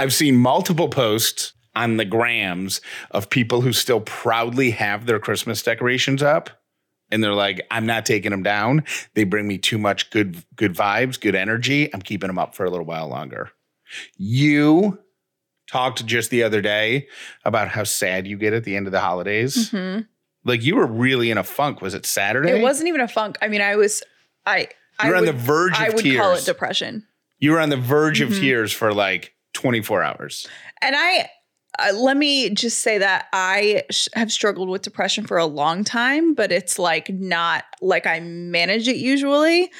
I've seen multiple posts on the grams of people who still proudly have their Christmas decorations up. And they're like, I'm not taking them down. They bring me too much good, good vibes, good energy. I'm keeping them up for a little while longer. You talked just the other day about how sad you get at the end of the holidays. Mhm. Like you were really in a funk. Was it Saturday? It wasn't even a funk. I mean, I was, I, I You were on would, the verge of I would tears. call it depression. you were on the verge of Mhm. tears for like 24 hours. And I, uh, let me just say that I sh- have struggled with depression for a long time, but it's like not like I manage it usually.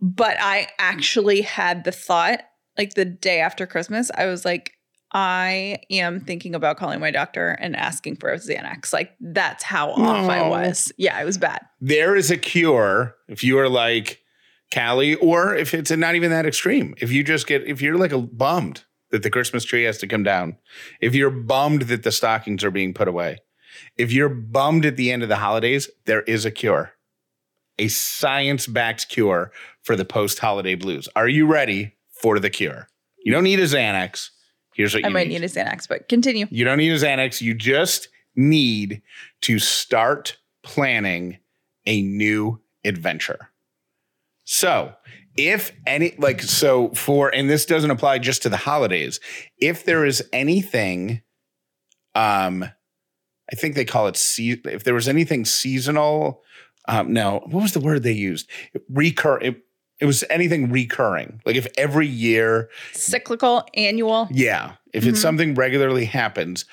But I actually had the thought, like the day after Christmas, I was like, I am thinking about calling my doctor and asking for a Xanax. Like that's how off I was. Yeah, it was bad. there is a cure if you are like Callie, or if it's not even that extreme. If you just get, if you're like a bummed that the Christmas tree has to come down, if you're bummed that the stockings are being put away, if you're bummed at the end of the holidays, there is a cure, a science backed cure for the post holiday blues. Are you ready for the cure? You don't need a Xanax. Here's what I you might need. need a Xanax, but continue. You don't need a Xanax. You just need to start planning a new adventure. So, if any, like, so for, and this doesn't apply just to the holidays, if there is anything, um, I think they call it, se- if there was anything seasonal, um, no, what was the word they used? Recur, it, it was anything recurring. Like if every year Cyclical, annual. yeah. If it's Mhm. something regularly happens,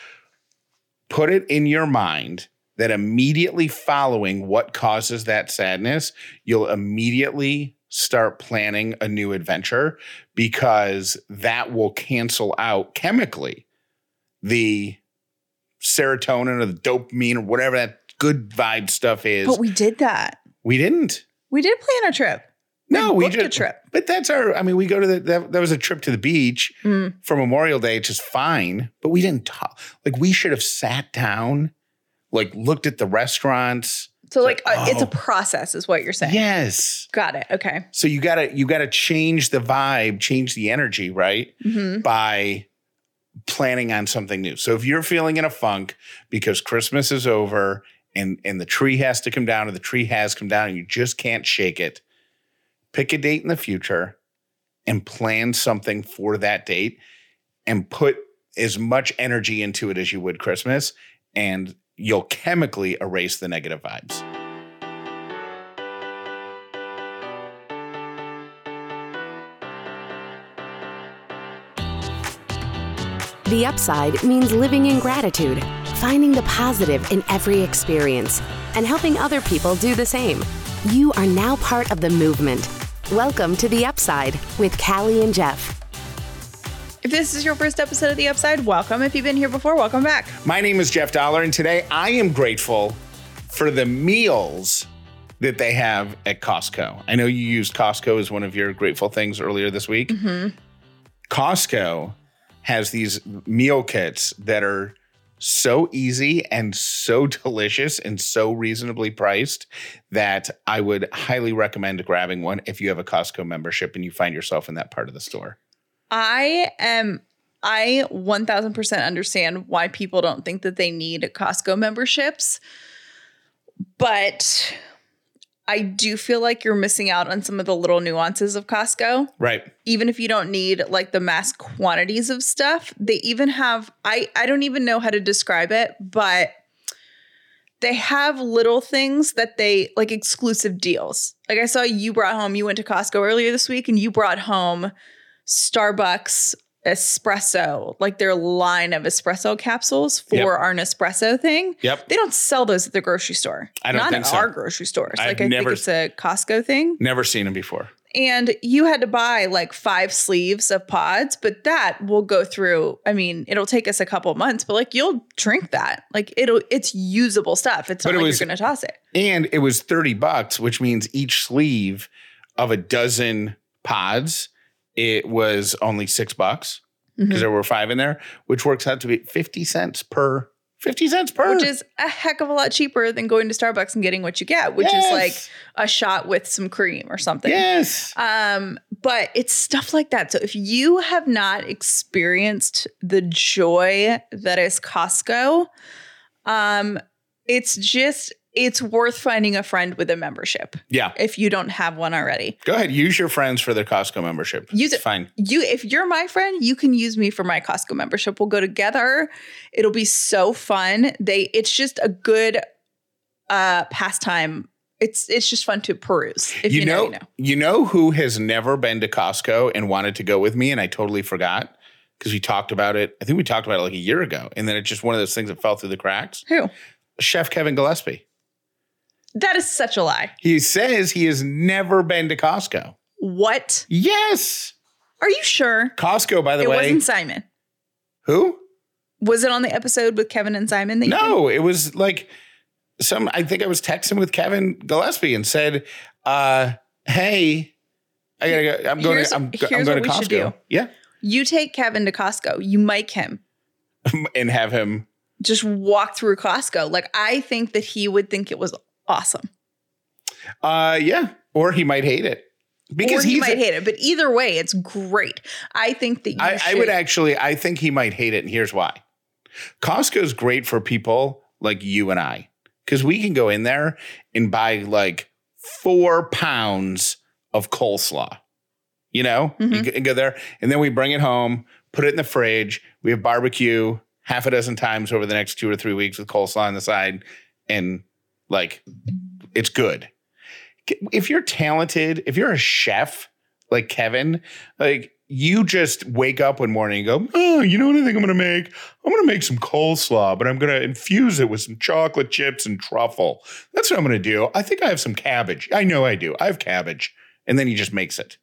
put it in your mind that immediately following what causes that sadness, you'll immediately start planning a new adventure because that will cancel out chemically the serotonin or the dopamine or whatever that good vibe stuff is. But we did that. we didn't. We did plan a trip. No, we booked a trip. But that's our. I mean, we go to the. That, that was a trip to the beach Mm. for Memorial Day, which is fine. But we didn't talk. Like we should have sat down, like looked at the restaurants. So like uh, it's a oh. process is what you're saying. Yes. Got it. Okay. So you gotta you gotta change the vibe, change the energy, right? hmm By planning on something new. So if you're feeling in a funk because Christmas is over and and the tree has to come down or the tree has come down and you just can't shake it, pick a date in the future and plan something for that date and put as much energy into it as you would Christmas and you'll chemically erase the negative vibes. The upside means living in gratitude, finding the positive in every experience, and helping other people do the same. You are now part of the movement. Welcome to The Upside with Callie and Jeff. If this is your first episode of The Upside, welcome. If you've been here before, welcome back. My name is Jeff Dauler, and today I am grateful for the meals that they have at Costco. I know you used Costco as one of your grateful things earlier this week. Mm-hmm. Costco has these meal kits that are so easy and so delicious and so reasonably priced that I would highly recommend grabbing one if you have a Costco membership and you find yourself in that part of the store. I am I 1000% understand why people don't think that they need Costco memberships. But I do feel like you're missing out on some of the little nuances of Costco. Right. even if you don't need like the mass quantities of stuff they even have i i don't even know how to describe it but they have little things that they like exclusive deals like i saw you brought home you went to costco earlier this week and you brought home starbucks espresso like their line of espresso capsules for Yep. our nespresso thing Yep. they don't sell those at the grocery store I don't not think at so. our grocery stores I've like i never- think it's a costco thing Never seen them before. and you had to buy like five sleeves of pods, but that will go through. I mean, it'll take us a couple months, but like you'll drink that. Like it'll it's usable stuff. It's not it like was- you're gonna toss it. And it was 30 bucks, which means each sleeve of a dozen pods, it was only six bucks because Mhm. there were five in there, which works out to be 50 cents per 50 cents per. which is a heck of a lot cheaper than going to Starbucks and getting what you get, which is like a shot with some cream or something. Yes. Um, but it's stuff like that. So if you have not experienced the joy that is Costco, um, it's just it's worth finding a friend with a membership Yeah. if you don't have one already. Go ahead. Use your friends for their Costco membership. Use It's it. Fine. You if you're my friend, you can use me for my Costco membership. We'll go together. It'll be so fun. They it's just a good uh pastime. It's it's just fun to peruse. If you, you know, know, you know. you know who has never been to Costco and wanted to go with me, and I totally forgot because we talked about it. I think we talked about it like a year ago, and then it's just one of those things that fell through the cracks. Who? Chef Kevin Gillespie. That is such a lie. He says he has never been to Costco. What? Yes, Are you sure? Costco. By the it way, wasn't Simon. who? Was it on the episode with Kevin and Simon? That you No, it was like some. I think I was texting with Kevin Gillespie and said, uh, "Hey, I gotta go. I'm going. Here's- to, I'm, go- I'm here's going what to we Costco. should do. Yeah, You take Kevin to Costco. You mic him. and have him. Just walk through Costco. Like I think that he would think it was awesome. Uh, yeah, or he might hate it because or he might a- hate it. But either way, it's great. I think that you I, I would actually. I think he might hate it, and here's why. Costco's great for people like you and I because we can go in there and buy like four pounds of coleslaw. You know, you Mhm. can go there, and then we bring it home, put it in the fridge. We have barbecue half a dozen times over the next two or three weeks with coleslaw on the side, and like it's good. If you're talented, if you're a chef like Kevin, like you just wake up one morning and go, oh, you know what I think I'm gonna make? I'm gonna make some coleslaw, but I'm gonna infuse it with some chocolate chips and truffle. That's what I'm gonna do. I think I have some cabbage. I know I do. I have cabbage. And then he just makes it.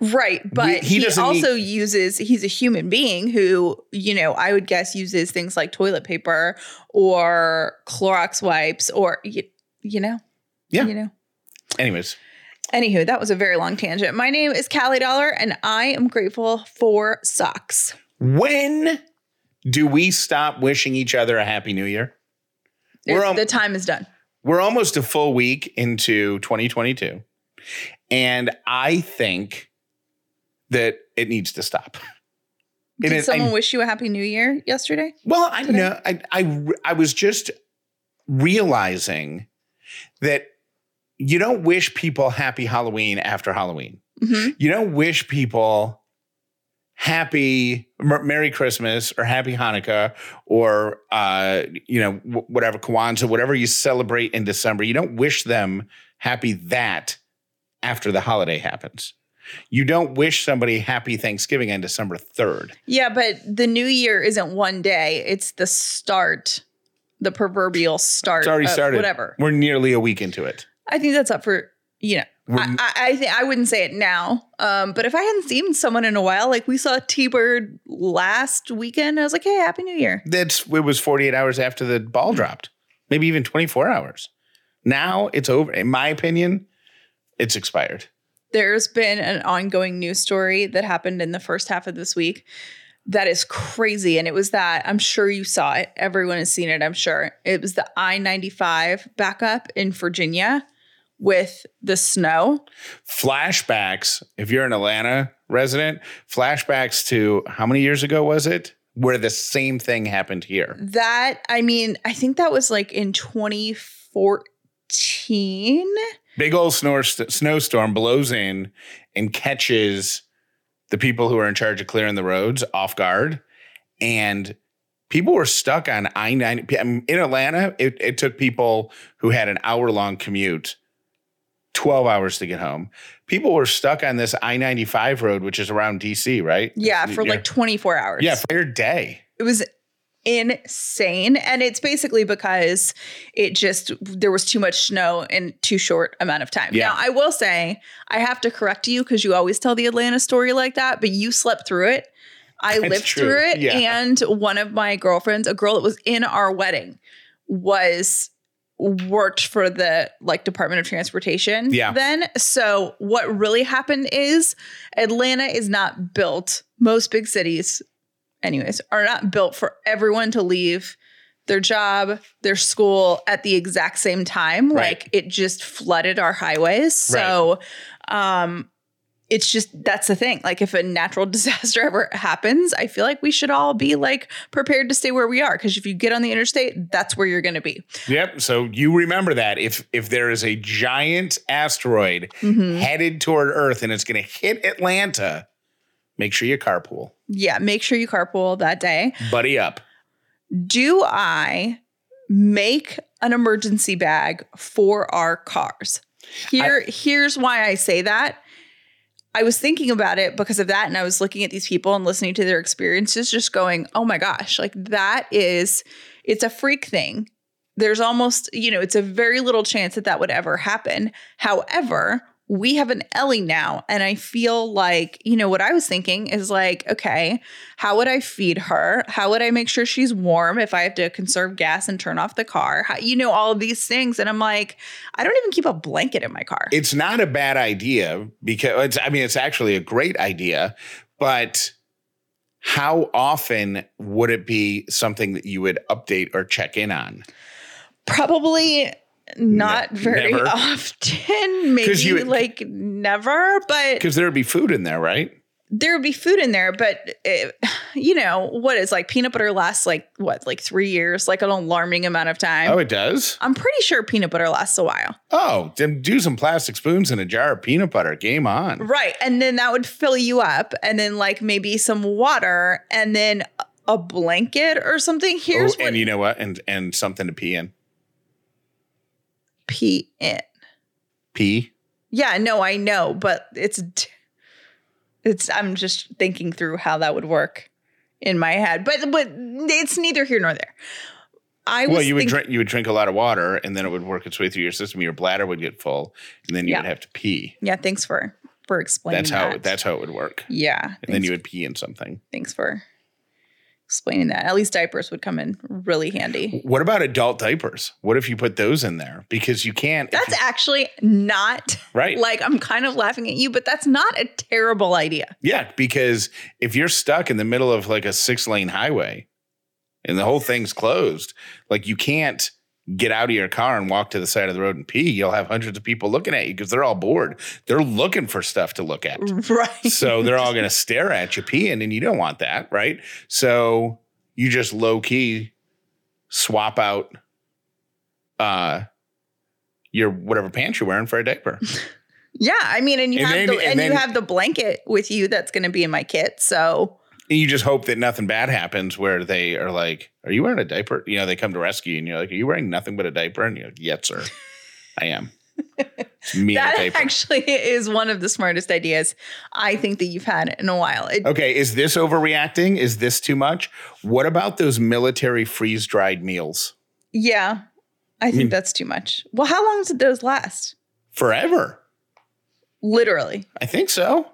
Right. But he he, doesn't also uses, he's a human being who, you know, I would guess uses things like toilet paper or Clorox wipes or, you, you know, Yeah. you know. Anyways, Anywho, that was a very long tangent. My name is Callie Dauler and I am grateful for socks. when do we stop wishing each other a happy new year? The time is done. we're almost a full week into 2022 and i think that it needs to stop Did is- someone I- wish you a happy new year yesterday? well i Today? know I, I i was just realizing that you don't wish people happy halloween after halloween Mhm. you don't wish people happy M- merry christmas or happy hanukkah or uh you know wh- whatever kwanzaa whatever you celebrate in december you don't wish them happy that after the holiday happens you don't wish somebody happy thanksgiving on december 3rd Yeah, but the new year isn't one day. It's the start, the proverbial start. it's already started Whatever. we're nearly a week into it I think that's up for, you know, We're- I, I, I think I wouldn't say it now. Um, but if I hadn't seen someone in a while, like we saw T Bird last weekend, I was like, hey, Happy New Year. that's it was 48 hours after the ball dropped maybe even 24 hours now it's over in my opinion it's expired There's been an ongoing news story that happened in the first half of this week that is crazy. And it was that I'm sure you saw it. Everyone has seen it, I'm sure. It was the I 95 backup in Virginia with the snow. flashbacks if you're an atlanta resident flashbacks to how many years ago was it where the same thing happened here That, I mean, I think that was like in 2014. Big old snor- snowstorm blows in and catches the people who are in charge of clearing the roads off guard. And people were stuck on i-90 in atlanta it, it took people who had an hour long commute 12 hours to get home. People were stuck on this i-95 road which is around dc right? Yeah, for like 24 hours. yeah for your day. It was insane and it's basically because it just there was too much snow in too short amount of time Yeah. now i will say i have to correct you because you always tell the atlanta story like that but you slept through it i That's lived true. through it Yeah. and one of my girlfriends a girl that was in our wedding was worked for the like department of transportation Yeah. then so what really happened is atlanta is not built most big cities anyways, are not built for everyone to leave their job, their school at the exact same time. Right. Like it just flooded our highways. So um it's just that's the thing. Like if a natural disaster ever happens, I feel like we should all be like prepared to stay where we are because if you get on the interstate, that's where you're going to be. Yep. So you remember that if if there is a giant asteroid Mhm. headed toward Earth and it's going to hit Atlanta, make sure you carpool. Yeah, make sure you carpool that day. Buddy up. Do I make an emergency bag for our cars? Here here's why I say that. I was thinking about it because of that and I was looking at these people and listening to their experiences just going, "Oh my gosh, like that is it's a freak thing." There's almost, you know, it's a very little chance that that would ever happen. However, we have an Ellie now and I feel like, you know, what I was thinking is like, okay, how would I feed her? How would I make sure she's warm if I have to conserve gas and turn off the car? How, you know, all of these things. And I'm like, I don't even keep a blanket in my car. It's not a bad idea because it's, I mean, it's actually a great idea, but how often would it be something that you would update or check in on? Probably not Ne- very never? often, maybe you- like never, but Because there would be food in there, right? there would be food in there. But it, you know, what is like peanut butter lasts like what, like three years, like an alarming amount of time. Oh, it does? I'm pretty sure peanut butter lasts a while. Oh, then do some plastic spoons in a jar of peanut butter. Game on. Right. And then that would fill you up. And then like maybe some water and then a blanket or something. Here's oh, what and you know what? And and something to pee in. Pee in. Pee. Yeah, no, I know, but it's it's I'm just thinking through how that would work in my head. But but it's neither here nor there. I was Well, you would think- drink you would drink a lot of water and then it would work its way through your system. Your bladder would get full and then you Yeah. would have to pee. Yeah, thanks for for explaining That's how that. that's how it would work. yeah. And then you would pee in something. thanks for explaining that. At least diapers would come in really handy. What about adult diapers? What if you put those in there? Because you can't. That's you- actually not right. like I'm kind of laughing at you, but that's not a terrible idea. yeah, because if you're stuck in the middle of like a six lane highway and the whole thing's closed, like you can't get out of your car and walk to the side of the road and pee. You'll have hundreds of people looking at you because they're all bored. They're looking for stuff to look at. Right. so they're all going to stare at you peeing, and you don't want that, right? So you just low key swap out uh your whatever pants you're wearing for a diaper. Yeah, I mean, and you And have then- the and and, you have the blanket with you that's going to be in my kit. So you just hope that nothing bad happens where they are like, Are you wearing a diaper? You know, they come to rescue and you're like, Are you wearing nothing but a diaper? And you're like, Yes, sir. I am. Me that diaper. actually is one of the smartest ideas I think that you've had in a while. It, Okay, is this overreacting? Is this too much? What about those military freeze dried meals? Yeah, I think mean- that's too much. Well, how long did those last? Forever. Literally. I think so.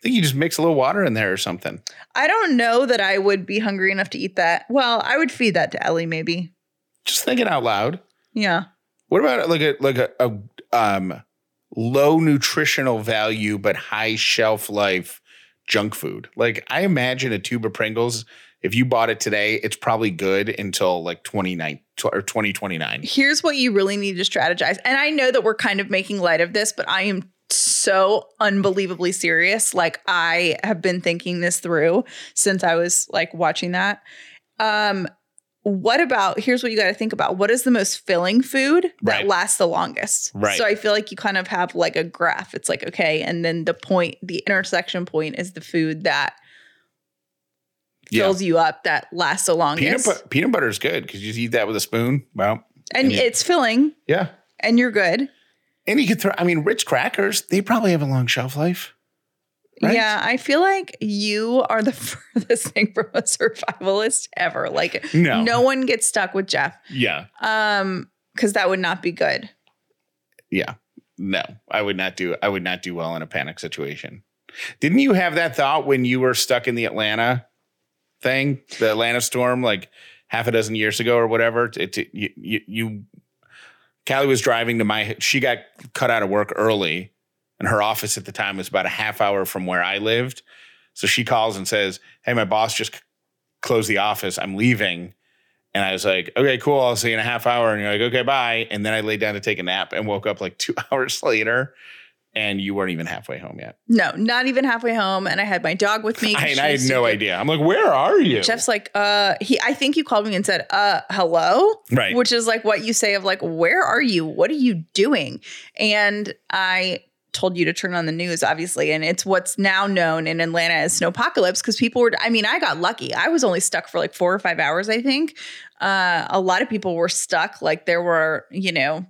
I think you just mix a little water in there or something. I don't know that I would be hungry enough to eat that. Well, I would feed that to Ellie, maybe. Just thinking out loud. Yeah. What about like a like a, a um low nutritional value but high shelf life junk food? Like I imagine a tube of Pringles, if you bought it today, it's probably good until like 29 or 2029. Here's what you really need to strategize. And I know that we're kind of making light of this, but I am so unbelievably serious. Like I have been thinking this through since I was like watching that. Um what about here's what you got to think about. What is the most filling food that Right. lasts the longest? Right. So I feel like you kind of have like a graph. It's like okay, and then the point, the intersection point is the food that Yeah. fills you up that lasts the Peanut, longest. bu- peanut butter is good because you eat that with a spoon. Well, and and you- it's filling yeah. and you're good. And you could throw, I mean, Ritz crackers, they probably have a long shelf life. Right? Yeah, I feel like you are the furthest thing from a survivalist ever. Like No. no one gets stuck with Jeff. Yeah. Um, because that would not be good. Yeah. No, I would not do I would not do well in a panic situation. Didn't you have that thought when you were stuck in the Atlanta thing, the Atlanta storm, like half a dozen years ago or whatever? It, it- you, you, you, Callie was driving to my, she got cut out of work early, and her office at the time was about a half hour from where I lived. So she calls and says, "Hey, my boss just closed the office. I'm leaving." And I was like, okay, cool. I'll see you in a half hour. And you're like, okay, bye. And then I laid down to take a nap and woke up like two hours later. And you weren't even halfway home yet. No, not even halfway home. And I had my dog with me. I, and I had no idea. I'm like, where are you? Jeff's like, uh, he, I think you called me and said, uh, hello, right. which is like what you say of like, where are you? What are you doing? And I told you to turn on the news, obviously, and it's what's now known in Atlanta as snowpocalypse because people were. I mean, I got lucky. I was only stuck for like four or five hours, I think. Uh, a lot of people were stuck. Like there were, you know,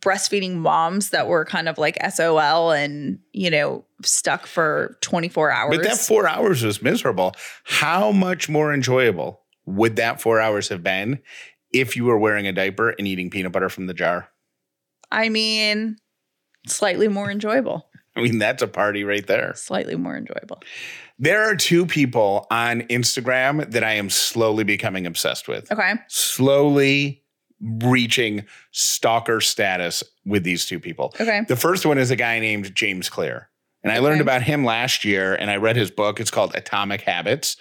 breastfeeding moms that were kind of like SOL and you know stuck for 24 hours. But that four hours was miserable. How much more enjoyable would that four hours have been if you were wearing a diaper and eating peanut butter from the jar? I mean, slightly more enjoyable. I mean, that's a party right there. Slightly more enjoyable. There are two people on Instagram that I am slowly becoming obsessed with. Okay. Slowly reaching stalker status with these two people. Okay. The first one is a guy named James Clear. And I learned Okay. about him last year and I read his book. It's called Atomic Habits.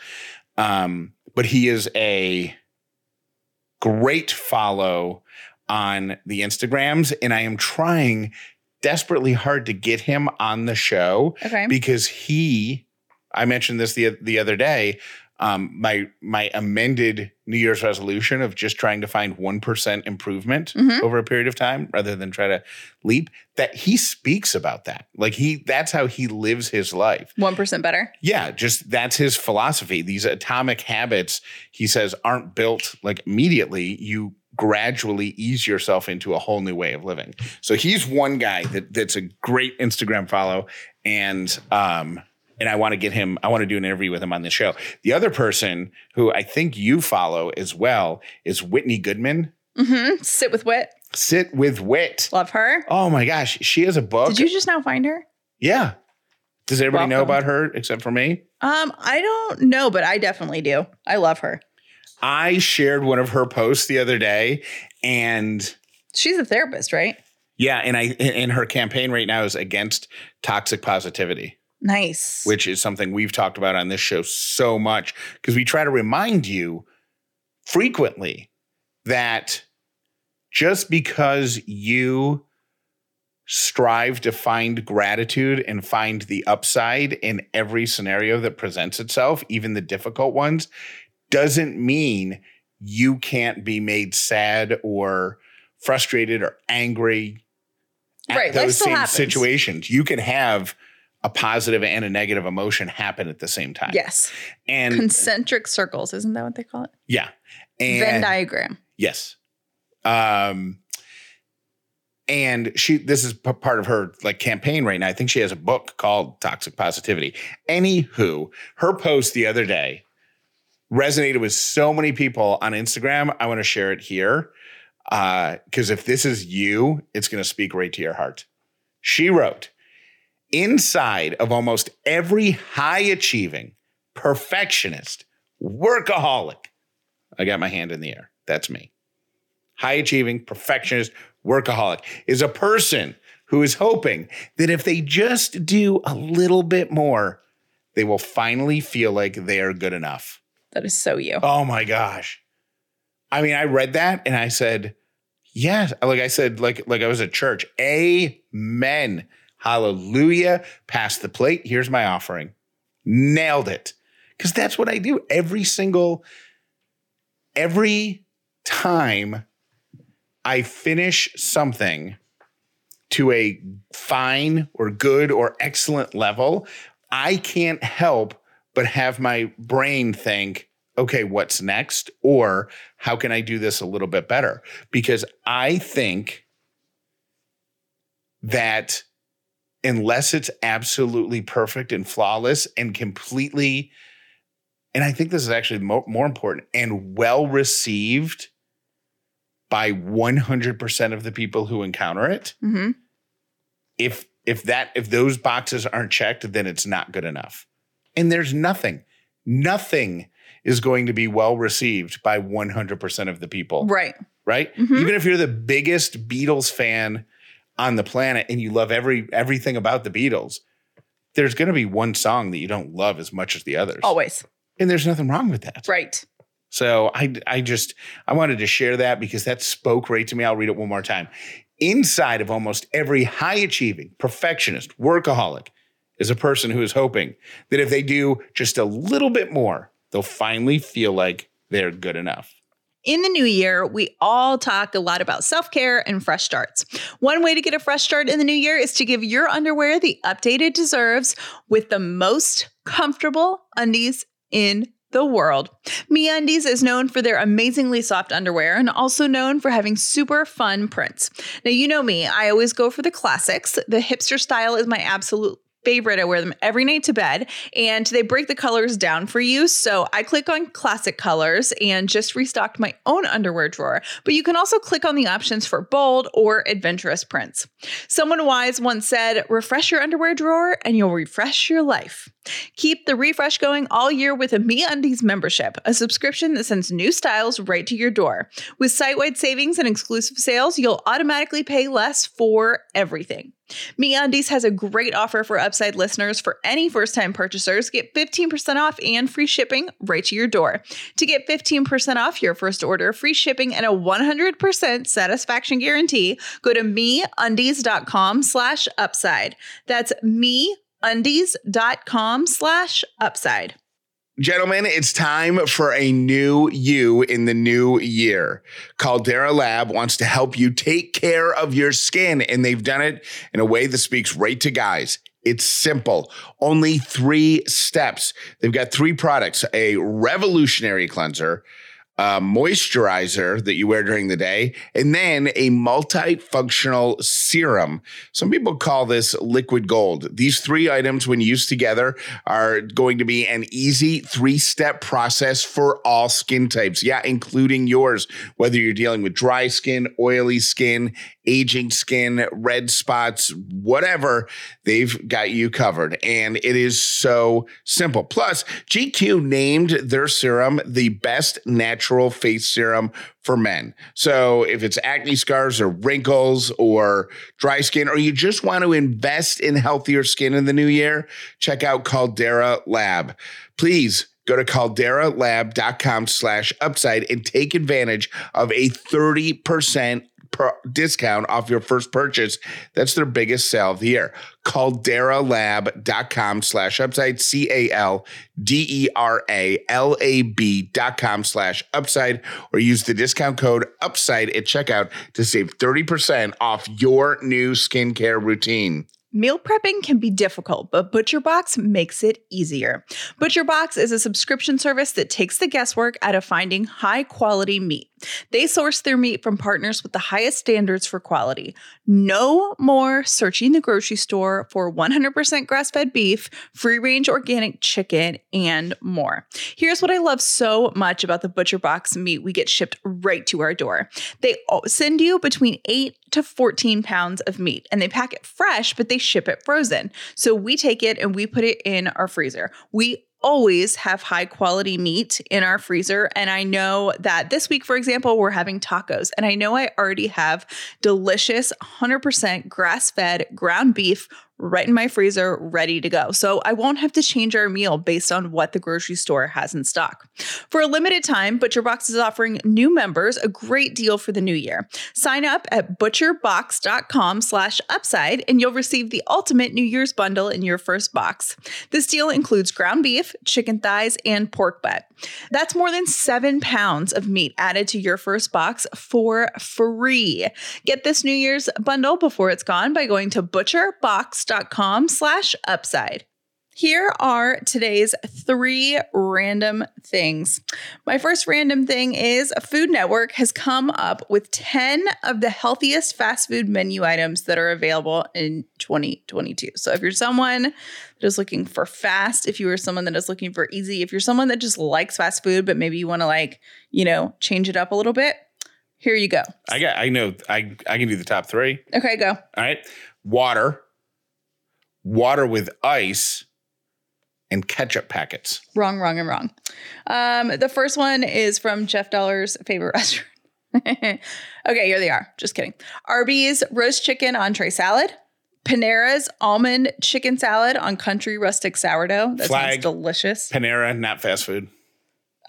Um, but he is a great follow on the Instagrams. And I am trying desperately hard to get him on the show Okay. because he I mentioned this the the other day um my my amended new year's resolution of just trying to find 1% improvement Mhm. over a period of time rather than try to leap that he speaks about that like he that's how he lives his life 1% better. yeah, just that's his philosophy. These atomic habits, he says, aren't built like immediately. You gradually ease yourself into a whole new way of living. So he's one guy that that's a great Instagram follow, and um, and I want to get him. I want to do an interview with him on the show. The other person who I think you follow as well is Whitney Goodman. Mm-hmm. Sit with Whit. Sit with Whit. Love her. Oh my gosh, she has a book. Did you just now find her? yeah. Does everybody know about her except for me? Um, I don't know, but I definitely do. I love her. I shared one of her posts the other day, and She's a therapist, right? yeah, and I and her campaign right now is against toxic positivity, Nice. which is something we've talked about on this show so much because we try to remind you frequently that just because you strive to find gratitude and find the upside in every scenario that presents itself, even the difficult ones, doesn't mean you can't be made sad or frustrated or angry at Right, those same happens. situations. You can have a positive and a negative emotion happen at the same time. yes. And Concentric circles, isn't that what they call it? yeah. Venn diagram. Yes. Um, and she, this is p- part of her like campaign right now. I think she has a book called Toxic Positivity. Anywho, her post the other day resonated with so many people on Instagram. I want to share it here Uh, because if this is you, it's going to speak right to your heart. She wrote, inside of almost every high achieving, perfectionist, workaholic, I got my hand in the air. That's me. High achieving, perfectionist, workaholic is a person who is hoping that if they just do a little bit more, they will finally feel like they are good enough. That is so you. Oh my gosh. I mean, I read that and I said, yes. Like I said, like, like I was at church. Amen. Hallelujah. Pass the plate. Here's my offering. Nailed it. Because that's what I do every single, every time I finish something to a fine or good or excellent level, I can't help but have my brain think, okay, what's next? Or how can I do this a little bit better? Because I think that unless it's absolutely perfect and flawless and completely, and I think this is actually more, more important and well received by 100% of the people who encounter it hmm if if that if those boxes aren't checked then it's not good enough and there's nothing nothing is going to be well received by 100% of the people Right. right Mhm. even if you're the biggest beatles fan on the planet and you love every everything about the beatles there's going to be one song that you don't love as much as the others Always. and there's nothing wrong with that Right. So I I just I wanted to share that because that spoke right to me. I'll read it one more time. Inside of almost every high achieving perfectionist workaholic is a person who is hoping that if they do just a little bit more, they'll finally feel like they're good enough. In the new year, we all talk a lot about self care and fresh starts. One way to get a fresh start in the new year is to give your underwear the update it deserves with the most comfortable undies in the world. MeUndies is known for their amazingly soft underwear and also known for having super fun prints. Now, you know me, I always go for the classics. The hipster style is my absolute favorite. I wear them every night to bed and they break the colors down for you. So I click on classic colors and just restocked my own underwear drawer. But you can also click on the options for bold or adventurous prints. Someone wise once said, refresh your underwear drawer and you'll refresh your life. Keep the refresh going all year with a MeUndies membership, a subscription that sends new styles right to your door. With site-wide savings and exclusive sales, you'll automatically pay less for everything. MeUndies has a great offer for Upside listeners for any first-time purchasers. Get 15% off and free shipping right to your door. To get 15% off your first order, free shipping, and a 100% satisfaction guarantee, go to MeUndies.com slash upside. That's me undies.com slash upside. Gentlemen, it's time for a new you in the new year. Caldera Lab wants to help you take care of your skin, and they've done it in a way that speaks right to guys. It's simple. Only three steps. They've got three products a revolutionary cleanser, a moisturizer that you wear during the day, and then a multifunctional serum. Some people call this liquid gold. These three items, when used together, are going to be an easy three step process for all skin types. Yeah, including yours, whether you're dealing with dry skin, oily skin, aging skin, red spots, whatever, they've got you covered. And it is so simple. Plus, GQ named their serum the best natural face serum for men. So if it's acne scars or wrinkles or dry skin, or you just want to invest in healthier skin in the new year, check out Caldera Lab. Please go to calderalab.com slash upside and take advantage of a 30% discount off your first purchase. That's their biggest sale of the year. Calderalab.com slash upside, C A L D E R A L A B dot com slash upside, or use the discount code upside at checkout to save 30% off your new skincare routine. Meal prepping can be difficult, but ButcherBox makes it easier. ButcherBox is a subscription service that takes the guesswork out of finding high quality meat. They source their meat from partners with the highest standards for quality. No more searching the grocery store for 100% grass fed beef, free range organic chicken, and more. Here's what I love so much about the ButcherBox meat we get shipped right to our door. They send you between 8 to 14 pounds of meat and they pack it fresh, but they ship it frozen. So we take it and we put it in our freezer. We always have high quality meat in our freezer. And I know that this week, for example, we're having tacos. And I know I already have delicious 100% grass fed ground beef right in my freezer, ready to go. So I won't have to change our meal based on what the grocery store has in stock. For a limited time, ButcherBox is offering new members a great deal for the new year. Sign up at butcherbox.com slash upside and you'll receive the ultimate New Year's bundle in your first box. This deal includes ground beef, chicken thighs, and pork butt. That's more than seven pounds of meat added to your first box for free. Get this New Year's bundle before it's gone by going to butcherbox.com slash upside. Here are today's three random things. My first random thing is a Food Network has come up with 10 of the healthiest fast food menu items that are available in 2022. So if you're someone that is looking for fast, if you are someone that is looking for easy, if you're someone that just likes fast food, but maybe you want to like, you know, change it up a little bit, here you go. I got I know I I can do the top 3. Okay, go. All right. Water. Water with ice and ketchup packets. Wrong, wrong, and wrong. Um, the first one is from Jeff Dauler's favorite restaurant. okay, here they are. Just kidding. Arby's roast chicken entree salad. Panera's almond chicken salad on country rustic sourdough. That Flag. sounds delicious. Panera, not fast food.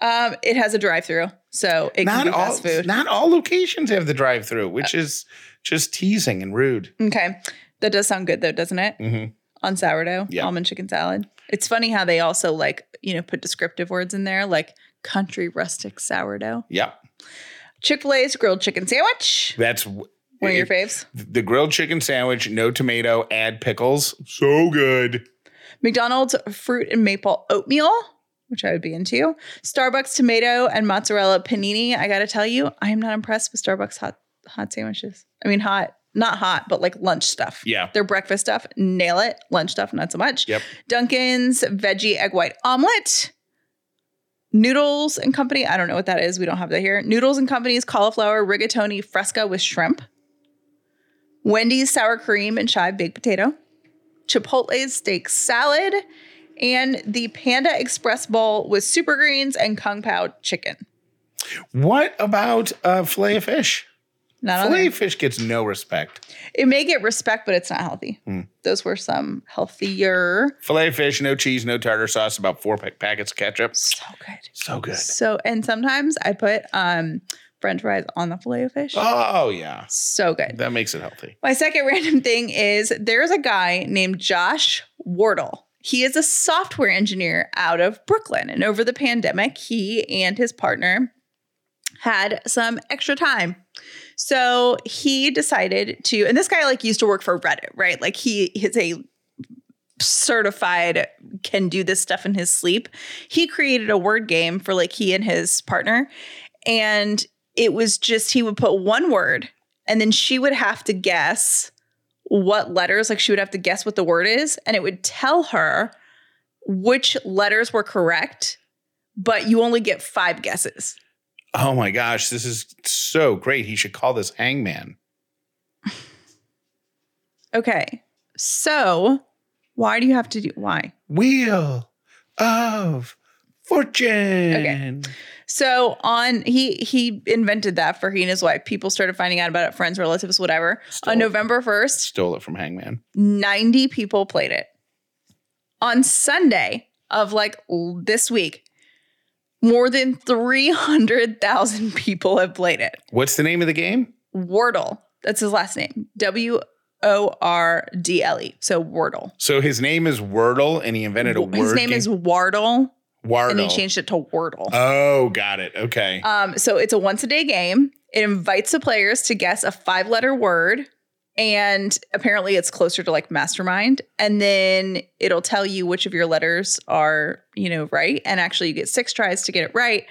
Um, it has a drive-through, so it not can be all fast food. not all locations have the drive-through, which is just teasing and rude. okay, that does sound good though, doesn't it? hmm On sourdough, Yeah. almond chicken salad. It's funny how they also like you know put descriptive words in there, like country rustic sourdough. Yeah. Chick Fil A's grilled chicken sandwich. that's w- One of your faves. The grilled chicken sandwich, no tomato, add pickles. So good. McDonald's fruit and maple oatmeal, which I would be into. Starbucks tomato and mozzarella panini. I gotta tell you, I am not impressed with Starbucks hot hot sandwiches. I mean, hot, not hot, but like lunch stuff. Yeah. Their breakfast stuff, nail it. Lunch stuff, not so much. Yep. Dunkin's veggie egg white omelet. Noodles and Company. I don't know what that is. We don't have that here. Noodles and Company's cauliflower rigatoni fresca with shrimp. Wendy's sour cream and chive baked potato. Chipotle's steak salad. And the Panda Express bowl with super greens and Kung Pao chicken. What about uh, filet of fish? Not there. fish gets no respect. It may get respect, but it's not healthy. Hmm. Those were some healthier. Filet fish, no cheese, no tartar sauce, about four pa- packets of ketchup. So good. So good. So, and sometimes I put um french fries on the filet of fish. Oh, yeah. So good. That makes it healthy. My second random thing is there's a guy named Josh Wardle. He is a software engineer out of Brooklyn. And over the pandemic, he and his partner had some extra time. So he decided to, and this guy like used to work for Reddit, right? Like he is a certified can do this stuff in his sleep. He created a word game for like he and his partner. And it was just he would put one word and then she would have to guess what letters, like she would have to guess what the word is, and it would tell her which letters were correct, but you only get five guesses. Oh my gosh, this is so great. He should call this Hangman. Okay. So why do you have to do why? Wheel of Fortune. Okay. So on he he invented that for he and his wife. People started finding out about it, friends, relatives, whatever. Stole on. November 1st, Stole it from Hangman. 90 people played it. On Sunday of like this week, more than 300,000 people have played it. What's the name of the game? Wordle. That's his last name. W O R D L E. So Wordle. So his name is Wordle, and he invented a word. His name game? is Wardle, Wardle. and he changed it to Wordle. Oh, got it. Okay. Um, so it's a once a day game. It invites the players to guess a five letter word. And apparently it's closer to like mastermind. And then it'll tell you which of your letters are, you know, right. And actually you get six tries to get it right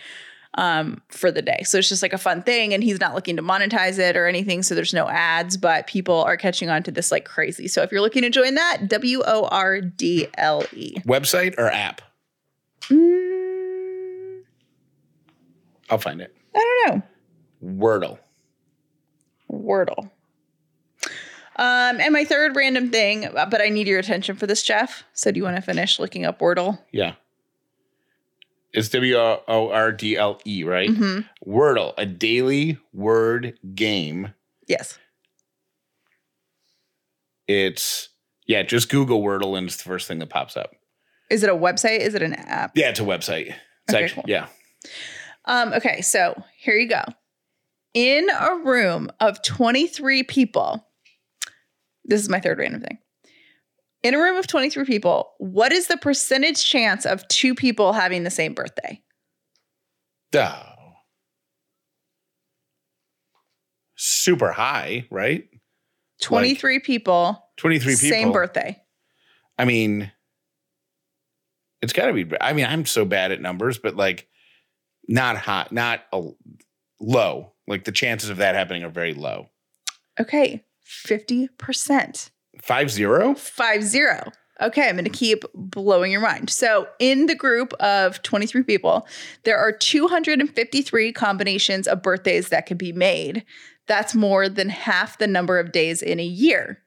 um, for the day. So it's just like a fun thing. And he's not looking to monetize it or anything. So there's no ads, but people are catching on to this like crazy. So if you're looking to join that, W O R D L E. Website or app? Mm, I'll find it. I don't know. Wordle. Wordle. Um, and my third random thing, uh, but I need your attention for this, Jeff. So do you want to finish looking up Wordle? Yeah. It's W O R D L E, right? hmm Wordle, a daily word game. Yes. It's yeah, just Google Wordle and it's the first thing that pops up. Is it a website? Is it an app? Yeah, it's a website. It's Okay, actually cool. yeah. Um, okay, so here you go. In a room of 23 people, this is my third random thing. In a room of 23 people, what is the percentage chance of two people having the same birthday? Oh. Super high, right? 23 people, 23 people. same birthday. I mean, it's got to be. I mean, I'm so bad at numbers, but like, not hot, not a, low. Like the chances of that happening are very low. Okay, 50%. Five zero. Five zero. Okay, I'm going to keep blowing your mind. So, in the group of 23 people, there are 253 combinations of birthdays that can be made. That's more than half the number of days in a year.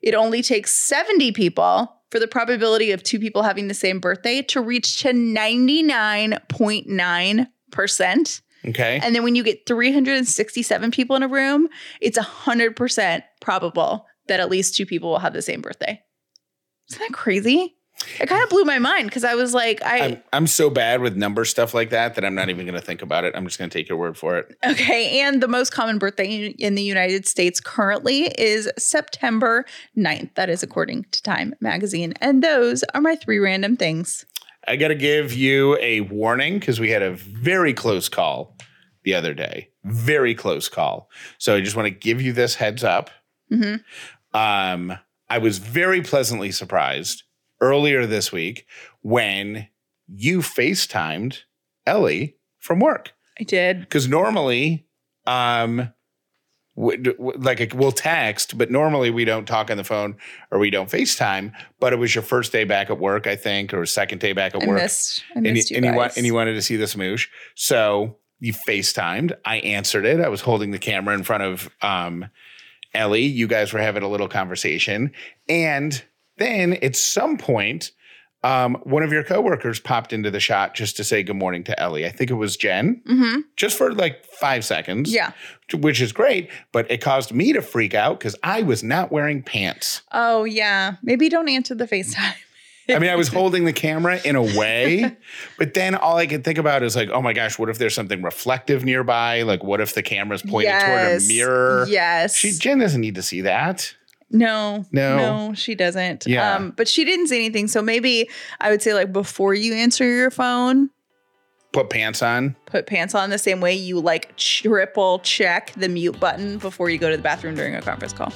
It only takes 70 people for the probability of two people having the same birthday to reach to 99.9%. Okay. And then when you get 367 people in a room, it's 100% probable that at least two people will have the same birthday. Isn't that crazy? It kind of blew my mind because I was like, I I'm, I'm so bad with number stuff like that that I'm not even going to think about it. I'm just going to take your word for it. Okay. And the most common birthday in the United States currently is September 9th. That is according to Time magazine. And those are my three random things. I got to give you a warning because we had a very close call the other day. Very close call. So I just want to give you this heads up. Mhm. Um, I was very pleasantly surprised earlier this week when you FaceTimed Ellie from work. I did. because normally um like we'll text but normally we don't talk on the phone or we don't facetime but it was your first day back at work i think or second day back at I work missed. I and, you, missed and, you, wa- guys. and wanted to see the smoosh so you facetimed i answered it i was holding the camera in front of um ellie you guys were having a little conversation and then at some point um, one of your coworkers popped into the shot just to say good morning to Ellie. I think it was Jen Mhm. just for like five seconds. Yeah. Which is great, but it caused me to freak out because I was not wearing pants. Oh, yeah. Maybe don't answer the FaceTime. I mean, I was holding the camera in a way, but then all I could think about is like, oh my gosh, what if there's something reflective nearby? Like, what if the camera's pointed toward a mirror? Yes. She Jen doesn't need to see that. No, No. no, she doesn't. Yeah. Um, but she didn't say anything. So maybe I would say like before you answer your phone, Put pants on. put pants on the same way you like triple check the mute button before you go to the bathroom during a conference call.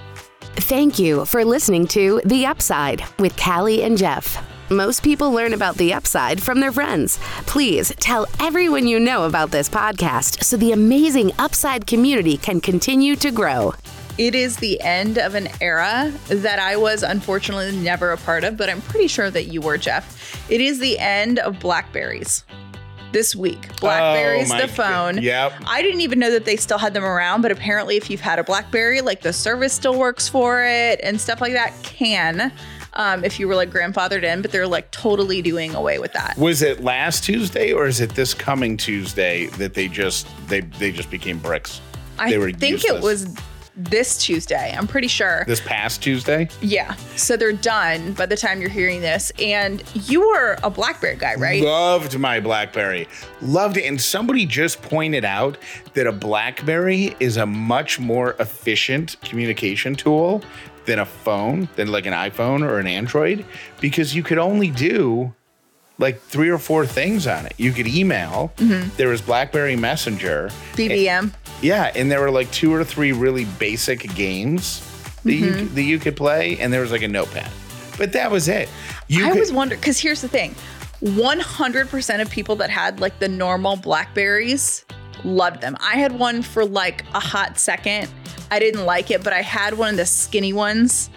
Thank you for listening to The Upside with Callie and Jeff. Most people learn about the upside from their friends. Please tell everyone you know about this podcast so the amazing upside community can continue to grow. It is the end of an era that I was unfortunately never a part of, but I'm pretty sure that you were, Jeff. It is the end of Blackberries. This week, Blackberries, Oh the phone. God. Yep. I didn't even know that they still had them around, but apparently, if you've had a Blackberry, like the service still works for it and stuff like that, can. Um, if you were like grandfathered in, but they're like totally doing away with that. Was it last Tuesday or is it this coming Tuesday that they just they they just became bricks? I They were think it was this Tuesday. I'm pretty sure. This past Tuesday? Yeah. So they're done by the time you're hearing this. And you were a Blackberry guy, right? Loved my BlackBerry. Loved it. And somebody just pointed out that a BlackBerry is a much more efficient communication tool than a phone, than like an iPhone or an Android, because you could only do like three or four things on it. You could email. Mm-hmm. There was BlackBerry Messenger. BBM. Yeah, and there were like two or three really basic games that you Mm-hmm. that you could play, and there was like a notepad. But that was it. You I could, was wondering because here's the thing 100% of people that had like the normal Blackberries loved them. I had one for like a hot second. I didn't like it, but I had one of the skinny ones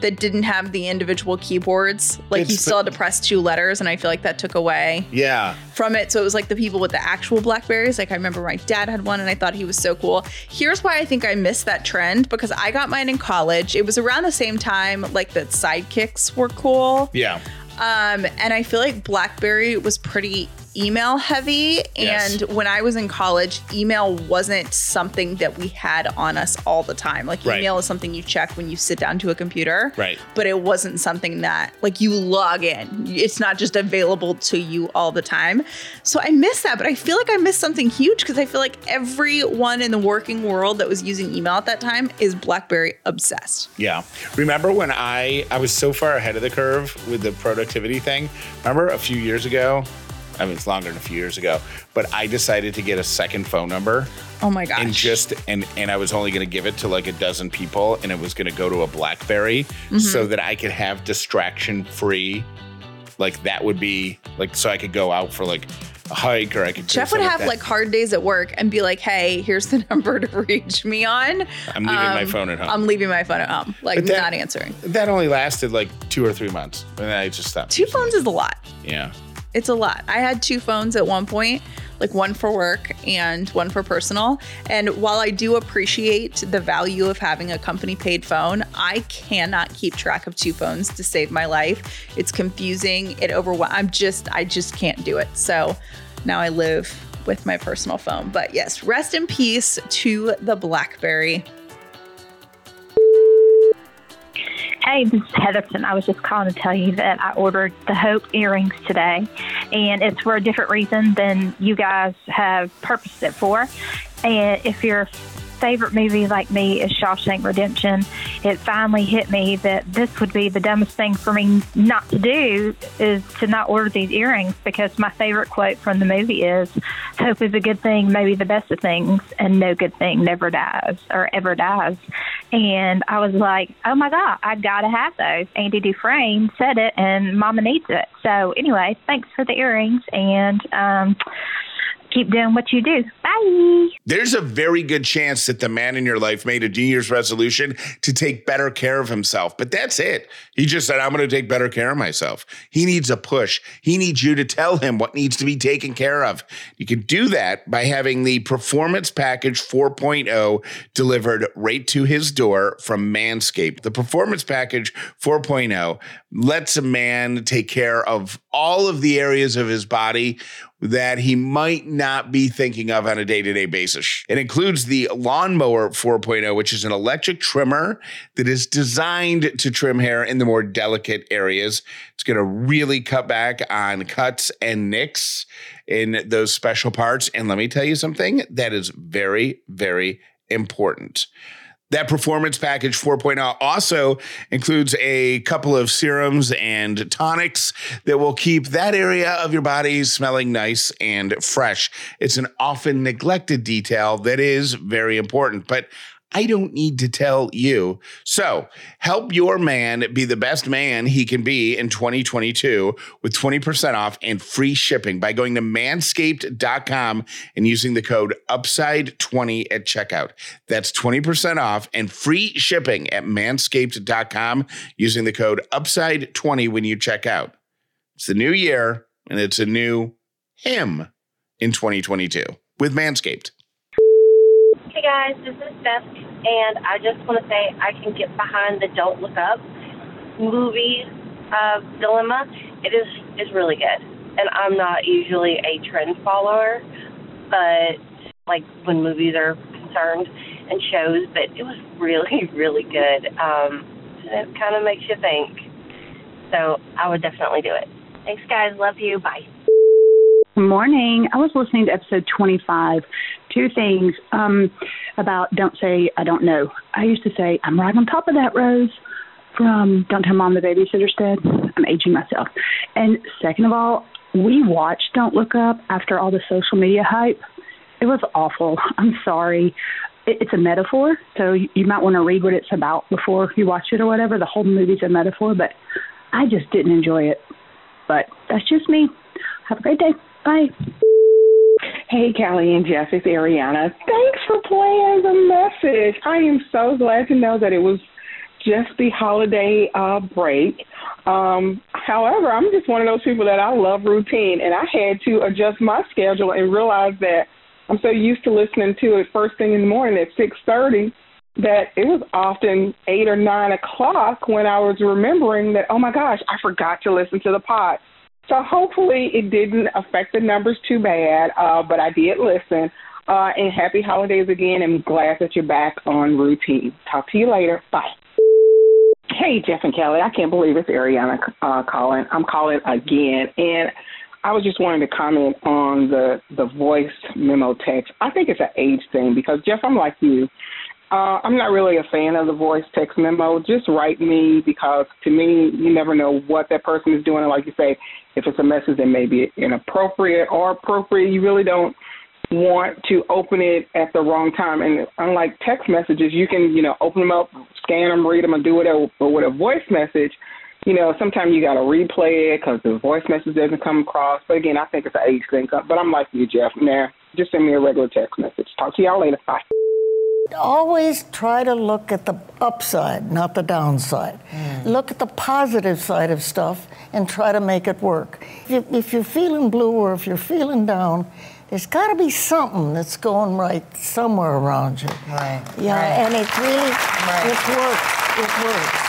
that didn't have the individual keyboards. Like It's you still had to press two letters, and I feel like that took away yeah. from it. So it was like the people with the actual Blackberries. Like I remember my dad had one and I thought he was so cool. Here's why I think I missed that trend because I got mine in college. It was around the same time like that sidekicks were cool. Yeah. Um, and I feel like BlackBerry was pretty email heavy. Yes. And when I was in college, email wasn't something that we had on us all the time. Like Right. email is something you check when you sit down to a computer. Right. But it wasn't something that like you log in. It's not just available to you all the time. So I miss that, but I feel like I missed something huge because I feel like everyone in the working world that was using email at that time is BlackBerry obsessed. Yeah. Remember when I I was so far ahead of the curve with the productivity thing? Remember a few years ago? I mean, it's longer than a few years ago, but I decided to get a second phone number Oh my gosh. and just and and I was only going to give it to like a dozen people and it was going to go to a BlackBerry Mm-hmm. so that I could have distraction free like that would be like so I could go out for like a hike or I could Jeff would have that. like hard days at work and be like, "Hey, here's the number to reach me on. I'm leaving my Um, phone at home. I'm leaving my phone at home, like that- not answering." that only lasted like 2 or 3 months and then I just stopped. Two phones it. is a lot. Yeah. It's a lot. I had two phones at one point, like one for work and one for personal. And while I do appreciate the value of having a company paid phone, I cannot keep track of two phones to save my life. It's confusing. It overwhelms. I'm just, I just can't do it. So now I live with my personal phone. But yes, rest in peace to the Blackberry. Hey, this is Heatherton. I was just calling to tell you that I ordered the Hope earrings today, and it's for a different reason than you guys have purposed it for. And if you're favorite movie like me is Shawshank Redemption, it finally hit me that this would be the dumbest thing for me not to do is to not order these earrings because my favorite quote from the movie is hope is a good thing, maybe the best of things, and no good thing never dies or ever dies. And I was like, oh my God, I gotta have those. Andy Dufresne said it and mama needs it. So anyway, thanks for the earrings and um keep doing what you do. Bye. There's a very good chance that the man in your life made a New Year's resolution to take better care of himself. But that's it. He just said, I'm going to take better care of myself. He needs a push. He needs you to tell him what needs to be taken care of. You can do that by having the Performance Package 4.0 delivered right to his door from Manscaped. The Performance Package 4.0 lets a man take care of all of the areas of his body that he might not be thinking of on a day to day basis. It includes the Lawnmower 4.0, which is an electric trimmer that is designed to trim hair in the more delicate areas. It's going to really cut back on cuts and nicks in those special parts. And let me tell you something that is very, very important. That performance package 4.0 also includes a couple of serums and tonics that will keep that area of your body smelling nice and fresh. It's an often neglected detail that is very important, but I don't need to tell you. So help your man be the best man he can be in 2022 with 20% off and free shipping by going to manscaped.com and using the code UPSIDE20 at checkout. That's 20% off and free shipping at manscaped.com using the code UPSIDE20 when you check out. It's the new year and it's a new him in 2022 with Manscaped. Guys, this is Beth, and I just want to say I can get behind the Don't Look Up movie uh, dilemma. It is is really good, and I'm not usually a trend follower, but like when movies are concerned and shows, but it was really really good. Um, it kind of makes you think. So I would definitely do it. Thanks, guys. Love you. Bye. Morning. I was listening to episode 25. Two things um, about Don't Say I Don't Know. I used to say, I'm right on top of that, Rose, from Don't Tell Mom the Babysitter's Dead. I'm aging myself. And second of all, we watched Don't Look Up after all the social media hype. It was awful. I'm sorry. It's a metaphor, so you might want to read what it's about before you watch it or whatever. The whole movie's a metaphor, but I just didn't enjoy it. But that's just me. Have a great day. Bye. Hey, Callie and Jeff, it's Ariana. Thanks for playing the message. I am so glad to know that it was just the holiday uh, break. Um, however, I'm just one of those people that I love routine, and I had to adjust my schedule and realize that I'm so used to listening to it first thing in the morning at 6:30 that it was often eight or nine o'clock when I was remembering that oh my gosh, I forgot to listen to the pod. So hopefully it didn't affect the numbers too bad, uh, but I did listen. Uh, and happy holidays again. I'm glad that you're back on routine. Talk to you later. Bye. Hey, Jeff and Callie. I can't believe it's Ariana uh, calling. I'm calling again. And I was just wanting to comment on the, the voice memo text. I think it's an age thing because, Jeff, I'm like you. Uh, I'm not really a fan of the voice text memo. Just write me because to me, you never know what that person is doing. And like you say, if it's a message that may be inappropriate or appropriate, you really don't want to open it at the wrong time. And unlike text messages, you can, you know, open them up, scan them, read them, and do whatever. But with a voice message, you know, sometimes you got to replay it because the voice message doesn't come across. But again, I think it's an age thing. But I'm like you, Jeff. Nah, just send me a regular text message. Talk to y'all later. Bye. Always try to look at the upside, not the downside. Mm. Look at the positive side of stuff and try to make it work. If, you, if you're feeling blue or if you're feeling down, there's got to be something that's going right somewhere around you. Right. Yeah, right. and it really, right. it works. It works.